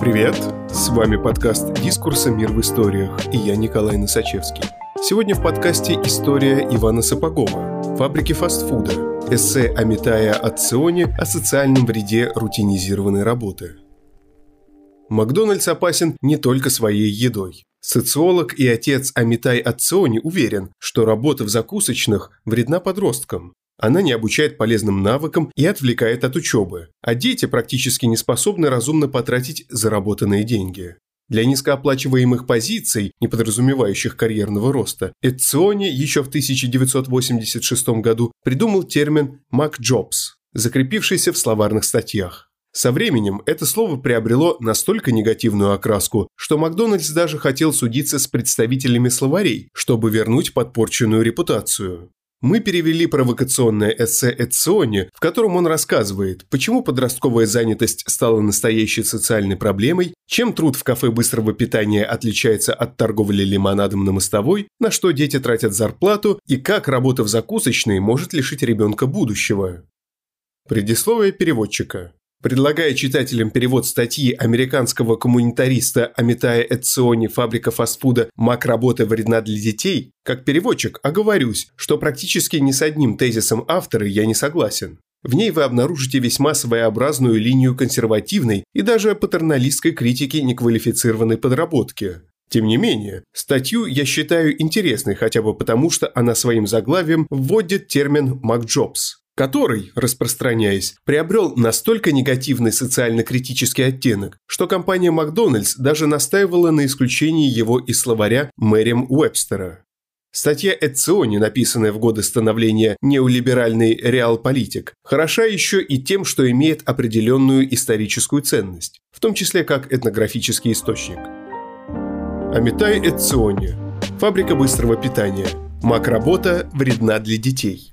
Привет! С вами подкаст «Дискурса. Мир в историях» и я Николай Носачевский. Сегодня в подкасте история Ивана Сапогова, фабрики фастфуда, эссе Амитая Ацционе о социальном вреде рутинизированной работы. Макдональдс опасен не только своей едой. Социолог и отец Амитай Ацциони уверен, что работа в закусочных вредна подросткам. Она не обучает полезным навыкам и отвлекает от учебы, а дети практически не способны разумно потратить заработанные деньги. Для низкооплачиваемых позиций, не подразумевающих карьерного роста, Эциони еще в 1986 году придумал термин «макджобс», закрепившийся в словарных статьях. Со временем это слово приобрело настолько негативную окраску, что Макдональдс даже хотел судиться с представителями словарей, чтобы вернуть подпорченную репутацию. Мы перевели провокационное эссе Эциони, в котором он рассказывает, почему подростковая занятость стала настоящей социальной проблемой, чем труд в кафе быстрого питания отличается от торговли лимонадом на мостовой, на что дети тратят зарплату и как работа в закусочной может лишить ребенка будущего. Предисловие переводчика. Предлагая читателям перевод статьи американского коммунитариста Амитая Эциони «Фабрика фастфуда. Мак работы вредна для детей», как переводчик оговорюсь, что практически ни с одним тезисом автора я не согласен. В ней вы обнаружите весьма своеобразную линию консервативной и даже патерналистской критики неквалифицированной подработки. Тем не менее, статью я считаю интересной хотя бы потому, что она своим заглавием вводит термин «макджобс», который, распространяясь, приобрел настолько негативный социально-критический оттенок, что компания Макдональдс даже настаивала на исключении его из словаря Мэриам Уэбстера. Статья Эциони, написанная в годы становления неолиберальный реал-политик, хороша еще и тем, что имеет определенную историческую ценность, в том числе как этнографический источник. Амитай Эциони. Фабрика быстрого питания. Мак-работа вредна для детей.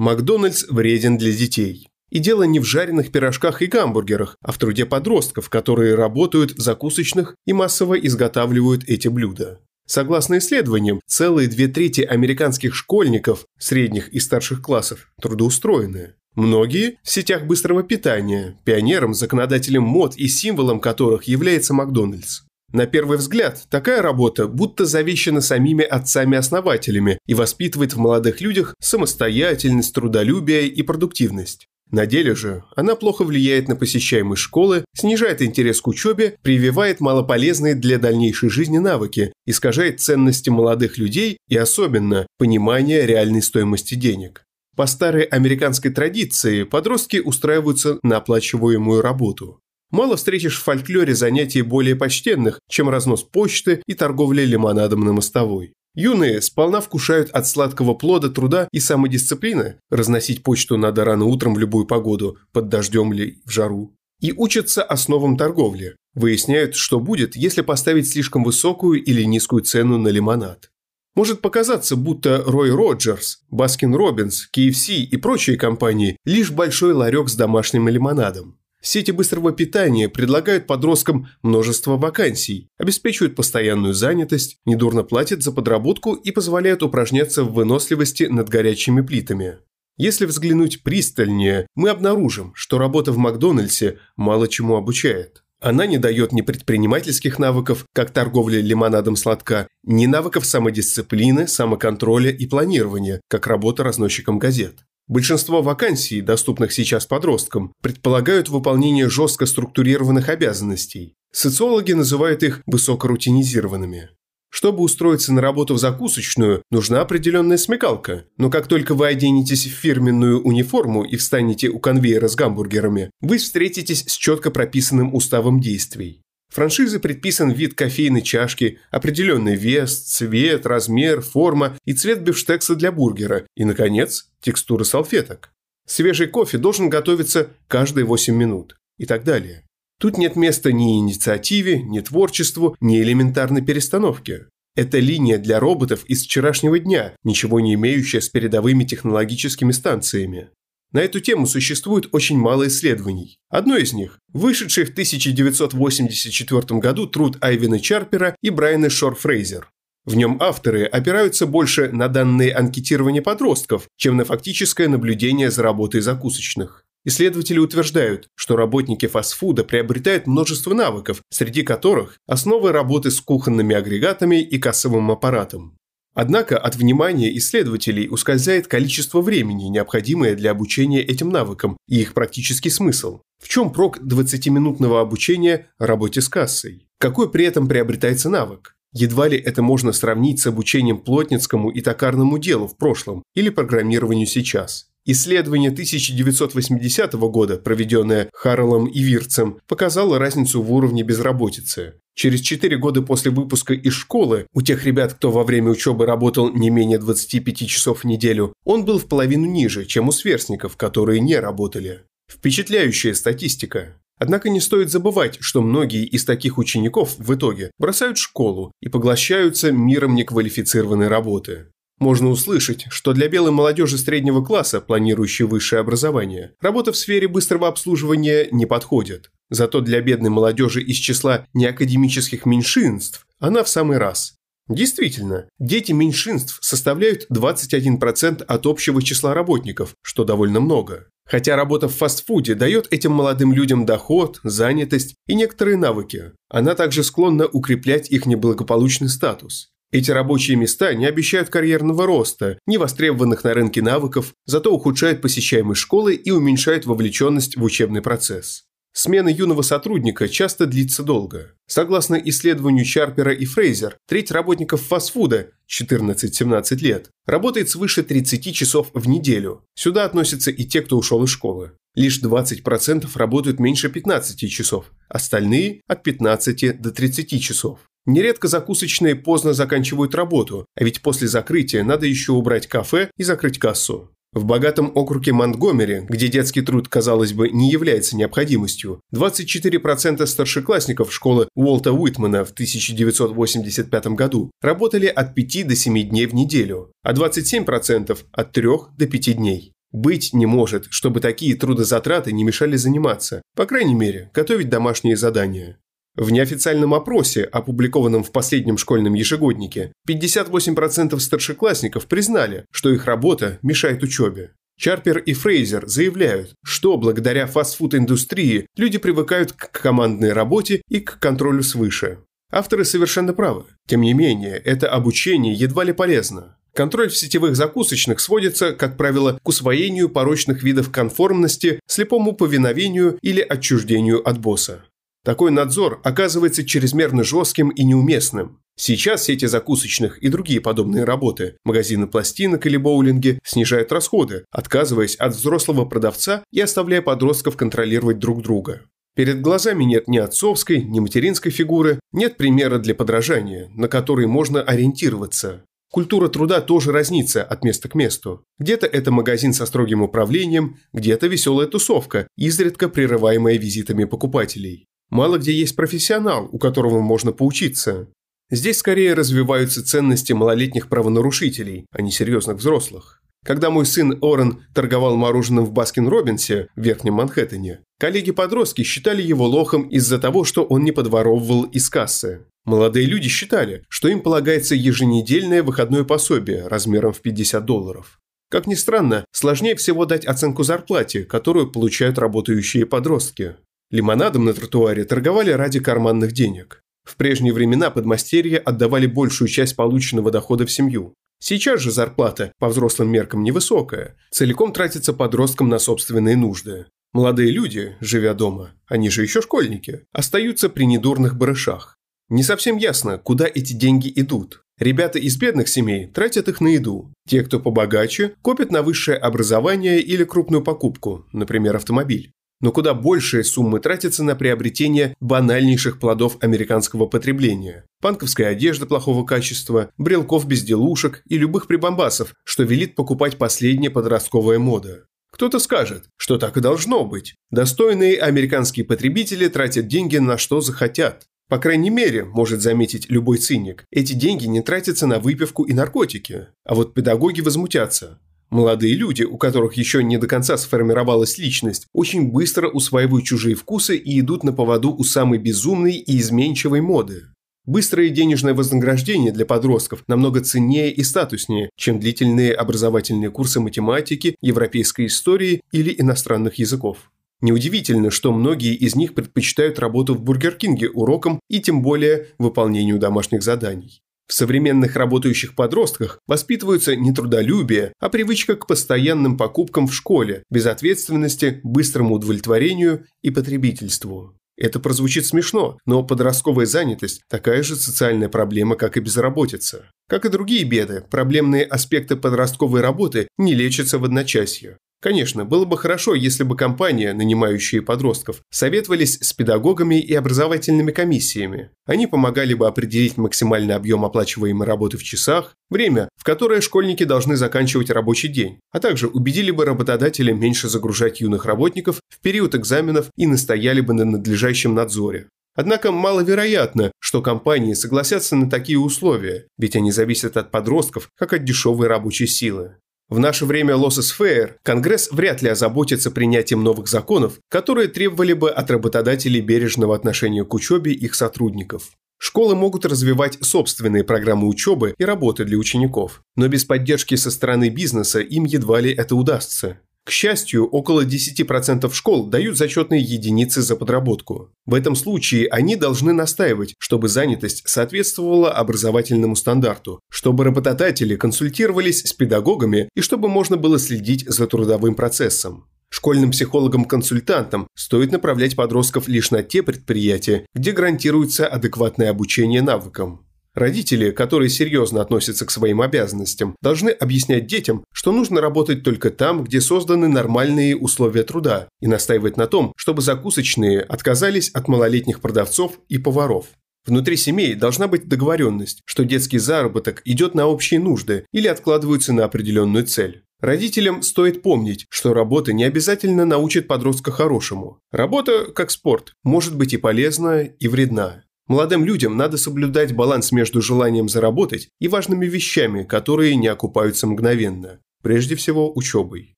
Макдональдс вреден для детей. И дело не в жареных пирожках и гамбургерах, а в труде подростков, которые работают в закусочных и массово изготавливают эти блюда. Согласно исследованиям, целые две трети американских школьников средних и старших классов трудоустроены. Многие в сетях быстрого питания, пионером, законодателем мод и символом которых является Макдональдс. На первый взгляд, такая работа будто завещана самими отцами-основателями и воспитывает в молодых людях самостоятельность, трудолюбие и продуктивность. На деле же она плохо влияет на посещаемость школы, снижает интерес к учебе, прививает малополезные для дальнейшей жизни навыки, искажает ценности молодых людей и особенно понимание реальной стоимости денег. По старой американской традиции подростки устраиваются на оплачиваемую работу. Мало встретишь в фольклоре занятий более почтенных, чем разнос почты и торговля лимонадом на мостовой. Юные сполна вкушают от сладкого плода труда и самодисциплины, разносить почту надо рано утром в любую погоду, под дождем ли в жару, и учатся основам торговли, выясняют, что будет, если поставить слишком высокую или низкую цену на лимонад. Может показаться, будто Рой Роджерс, Баскин Робинс, KFC и прочие компании – лишь большой ларек с домашним лимонадом. Сети быстрого питания предлагают подросткам множество вакансий, обеспечивают постоянную занятость, недурно платят за подработку и позволяют упражняться в выносливости над горячими плитами. Если взглянуть пристальнее, мы обнаружим, что работа в Макдональдсе мало чему обучает. Она не дает ни предпринимательских навыков, как торговля лимонадом с лотка, ни навыков самодисциплины, самоконтроля и планирования, как работа разносчиком газет. Большинство вакансий, доступных сейчас подросткам, предполагают выполнение жестко структурированных обязанностей. Социологи называют их высокорутинизированными. Чтобы устроиться на работу в закусочную, нужна определенная смекалка. Но как только вы оденетесь в фирменную униформу и встанете у конвейера с гамбургерами, вы встретитесь с четко прописанным уставом действий. Франшизе предписан вид кофейной чашки, определенный вес, цвет, размер, форма и цвет бифштекса для бургера и, наконец, текстура салфеток. Свежий кофе должен готовиться каждые 8 минут и так далее. Тут нет места ни инициативе, ни творчеству, ни элементарной перестановке. Это линия для роботов из вчерашнего дня, ничего не имеющая с передовыми технологическими станциями. На эту тему существует очень мало исследований. Одно из них – вышедший в 1984 году труд Айвина Чарпера и Брайана Шор-Фрейзер. В нем авторы опираются больше на данные анкетирования подростков, чем на фактическое наблюдение за работой закусочных. Исследователи утверждают, что работники фастфуда приобретают множество навыков, среди которых основы работы с кухонными агрегатами и кассовым аппаратом. Однако от внимания исследователей ускользает количество времени, необходимое для обучения этим навыкам, и их практический смысл. В чем прок 20-минутного обучения работе с кассой? Какой при этом приобретается навык? Едва ли это можно сравнить с обучением плотницкому и токарному делу в прошлом или программированию сейчас. Исследование 1980 года, проведенное Харлом и Вирцем, показало разницу в уровне безработицы. Через 4 года после выпуска из школы, у тех ребят, кто во время учебы работал не менее 25 часов в неделю, он был в половину ниже, чем у сверстников, которые не работали. Впечатляющая статистика. Однако не стоит забывать, что многие из таких учеников в итоге бросают школу и поглощаются миром неквалифицированной работы. Можно услышать, что для белой молодежи среднего класса, планирующей высшее образование, работа в сфере быстрого обслуживания не подходит. Зато для бедной молодежи из числа неакадемических меньшинств она в самый раз. Действительно, дети меньшинств составляют 21% от общего числа работников, что довольно много. Хотя работа в фастфуде дает этим молодым людям доход, занятость и некоторые навыки, она также склонна укреплять их неблагополучный статус. Эти рабочие места не обещают карьерного роста, не востребованных на рынке навыков, зато ухудшают посещаемость школы и уменьшают вовлеченность в учебный процесс. Смена юного сотрудника часто длится долго. Согласно исследованию Чарпера и Фрейзер, треть работников фастфуда 14-17 лет работает свыше 30 часов в неделю. Сюда относятся и те, кто ушел из школы. Лишь 20% работают меньше 15 часов, остальные – от 15 до 30 часов. Нередко закусочные поздно заканчивают работу, а ведь после закрытия надо еще убрать кафе и закрыть кассу. В богатом округе Монтгомери, где детский труд, казалось бы, не является необходимостью, 24% старшеклассников школы Уолта Уитмана в 1985 году работали от 5 до 7 дней в неделю, а 27% от 3 до 5 дней. Быть не может, чтобы такие трудозатраты не мешали заниматься, по крайней мере, готовить домашние задания. В неофициальном опросе, опубликованном в последнем школьном ежегоднике, 58% старшеклассников признали, что их работа мешает учебе. Чарпер и Фрейзер заявляют, что благодаря фастфуд-индустрии люди привыкают к командной работе и к контролю свыше. Авторы совершенно правы. Тем не менее, это обучение едва ли полезно. Контроль в сетевых закусочных сводится, как правило, к усвоению порочных видов конформности, слепому повиновению или отчуждению от босса. Такой надзор оказывается чрезмерно жестким и неуместным. Сейчас сети закусочных и другие подобные работы, магазины пластинок или боулинги, снижают расходы, отказываясь от взрослого продавца и оставляя подростков контролировать друг друга. Перед глазами нет ни отцовской, ни материнской фигуры, нет примера для подражания, на который можно ориентироваться. Культура труда тоже разнится от места к месту. Где-то это магазин со строгим управлением, где-то веселая тусовка, изредка прерываемая визитами покупателей. Мало где есть профессионал, у которого можно поучиться. Здесь скорее развиваются ценности малолетних правонарушителей, а не серьезных взрослых. Когда мой сын Орен торговал мороженым в Баскин-Робинсе в Верхнем Манхэттене, коллеги-подростки считали его лохом из-за того, что он не подворовывал из кассы. Молодые люди считали, что им полагается еженедельное выходное пособие размером в 50 долларов. Как ни странно, сложнее всего дать оценку зарплате, которую получают работающие подростки. Лимонадом на тротуаре торговали ради карманных денег. В прежние времена подмастерья отдавали большую часть полученного дохода в семью. Сейчас же зарплата, по взрослым меркам невысокая, целиком тратится подросткам на собственные нужды. Молодые люди, живя дома, они же еще школьники, остаются при недурных барышах. Не совсем ясно, куда эти деньги идут. Ребята из бедных семей тратят их на еду. Те, кто побогаче, копят на высшее образование или крупную покупку, например, автомобиль но куда большие суммы тратятся на приобретение банальнейших плодов американского потребления. Панковская одежда плохого качества, брелков безделушек и любых прибамбасов, что велит покупать последняя подростковая мода. Кто-то скажет, что так и должно быть. Достойные американские потребители тратят деньги на что захотят. По крайней мере, может заметить любой циник, эти деньги не тратятся на выпивку и наркотики. А вот педагоги возмутятся. Молодые люди, у которых еще не до конца сформировалась личность, очень быстро усваивают чужие вкусы и идут на поводу у самой безумной и изменчивой моды. Быстрое денежное вознаграждение для подростков намного ценнее и статуснее, чем длительные образовательные курсы математики, европейской истории или иностранных языков. Неудивительно, что многие из них предпочитают работу в Бургер Кинге урокам и тем более выполнению домашних заданий. В современных работающих подростках воспитываются не трудолюбие, а привычка к постоянным покупкам в школе, безответственности, быстрому удовлетворению и потребительству. Это прозвучит смешно, но подростковая занятость – такая же социальная проблема, как и безработица. Как и другие беды, проблемные аспекты подростковой работы не лечатся в одночасье. Конечно, было бы хорошо, если бы компания, нанимающие подростков, советовались с педагогами и образовательными комиссиями. Они помогали бы определить максимальный объем оплачиваемой работы в часах, время, в которое школьники должны заканчивать рабочий день, а также убедили бы работодателя меньше загружать юных работников в период экзаменов и настояли бы на надлежащем надзоре. Однако маловероятно, что компании согласятся на такие условия, ведь они зависят от подростков, как от дешевой рабочей силы. В наше время лососфейр Конгресс вряд ли озаботится принятием новых законов, которые требовали бы от работодателей бережного отношения к учебе их сотрудников. Школы могут развивать собственные программы учебы и работы для учеников, но без поддержки со стороны бизнеса им едва ли это удастся. К счастью, около 10% школ дают зачетные единицы за подработку. В этом случае они должны настаивать, чтобы занятость соответствовала образовательному стандарту, чтобы работодатели консультировались с педагогами и чтобы можно было следить за трудовым процессом. Школьным психологам-консультантам стоит направлять подростков лишь на те предприятия, где гарантируется адекватное обучение навыкам. Родители, которые серьезно относятся к своим обязанностям, должны объяснять детям, что нужно работать только там, где созданы нормальные условия труда, и настаивать на том, чтобы закусочные отказались от малолетних продавцов и поваров. Внутри семей должна быть договоренность, что детский заработок идет на общие нужды или откладывается на определенную цель. Родителям стоит помнить, что работа не обязательно научит подростка хорошему. Работа, как спорт, может быть и полезна, и вредна. Молодым людям надо соблюдать баланс между желанием заработать и важными вещами, которые не окупаются мгновенно. Прежде всего, учебой.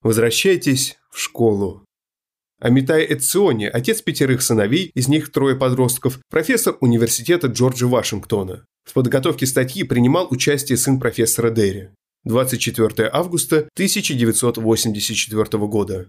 Возвращайтесь в школу. Амитай Эциони, отец пятерых сыновей, из них трое подростков, профессор университета Джорджа Вашингтона. В подготовке статьи принимал участие сын профессора Дерри. 24 августа 1984 года.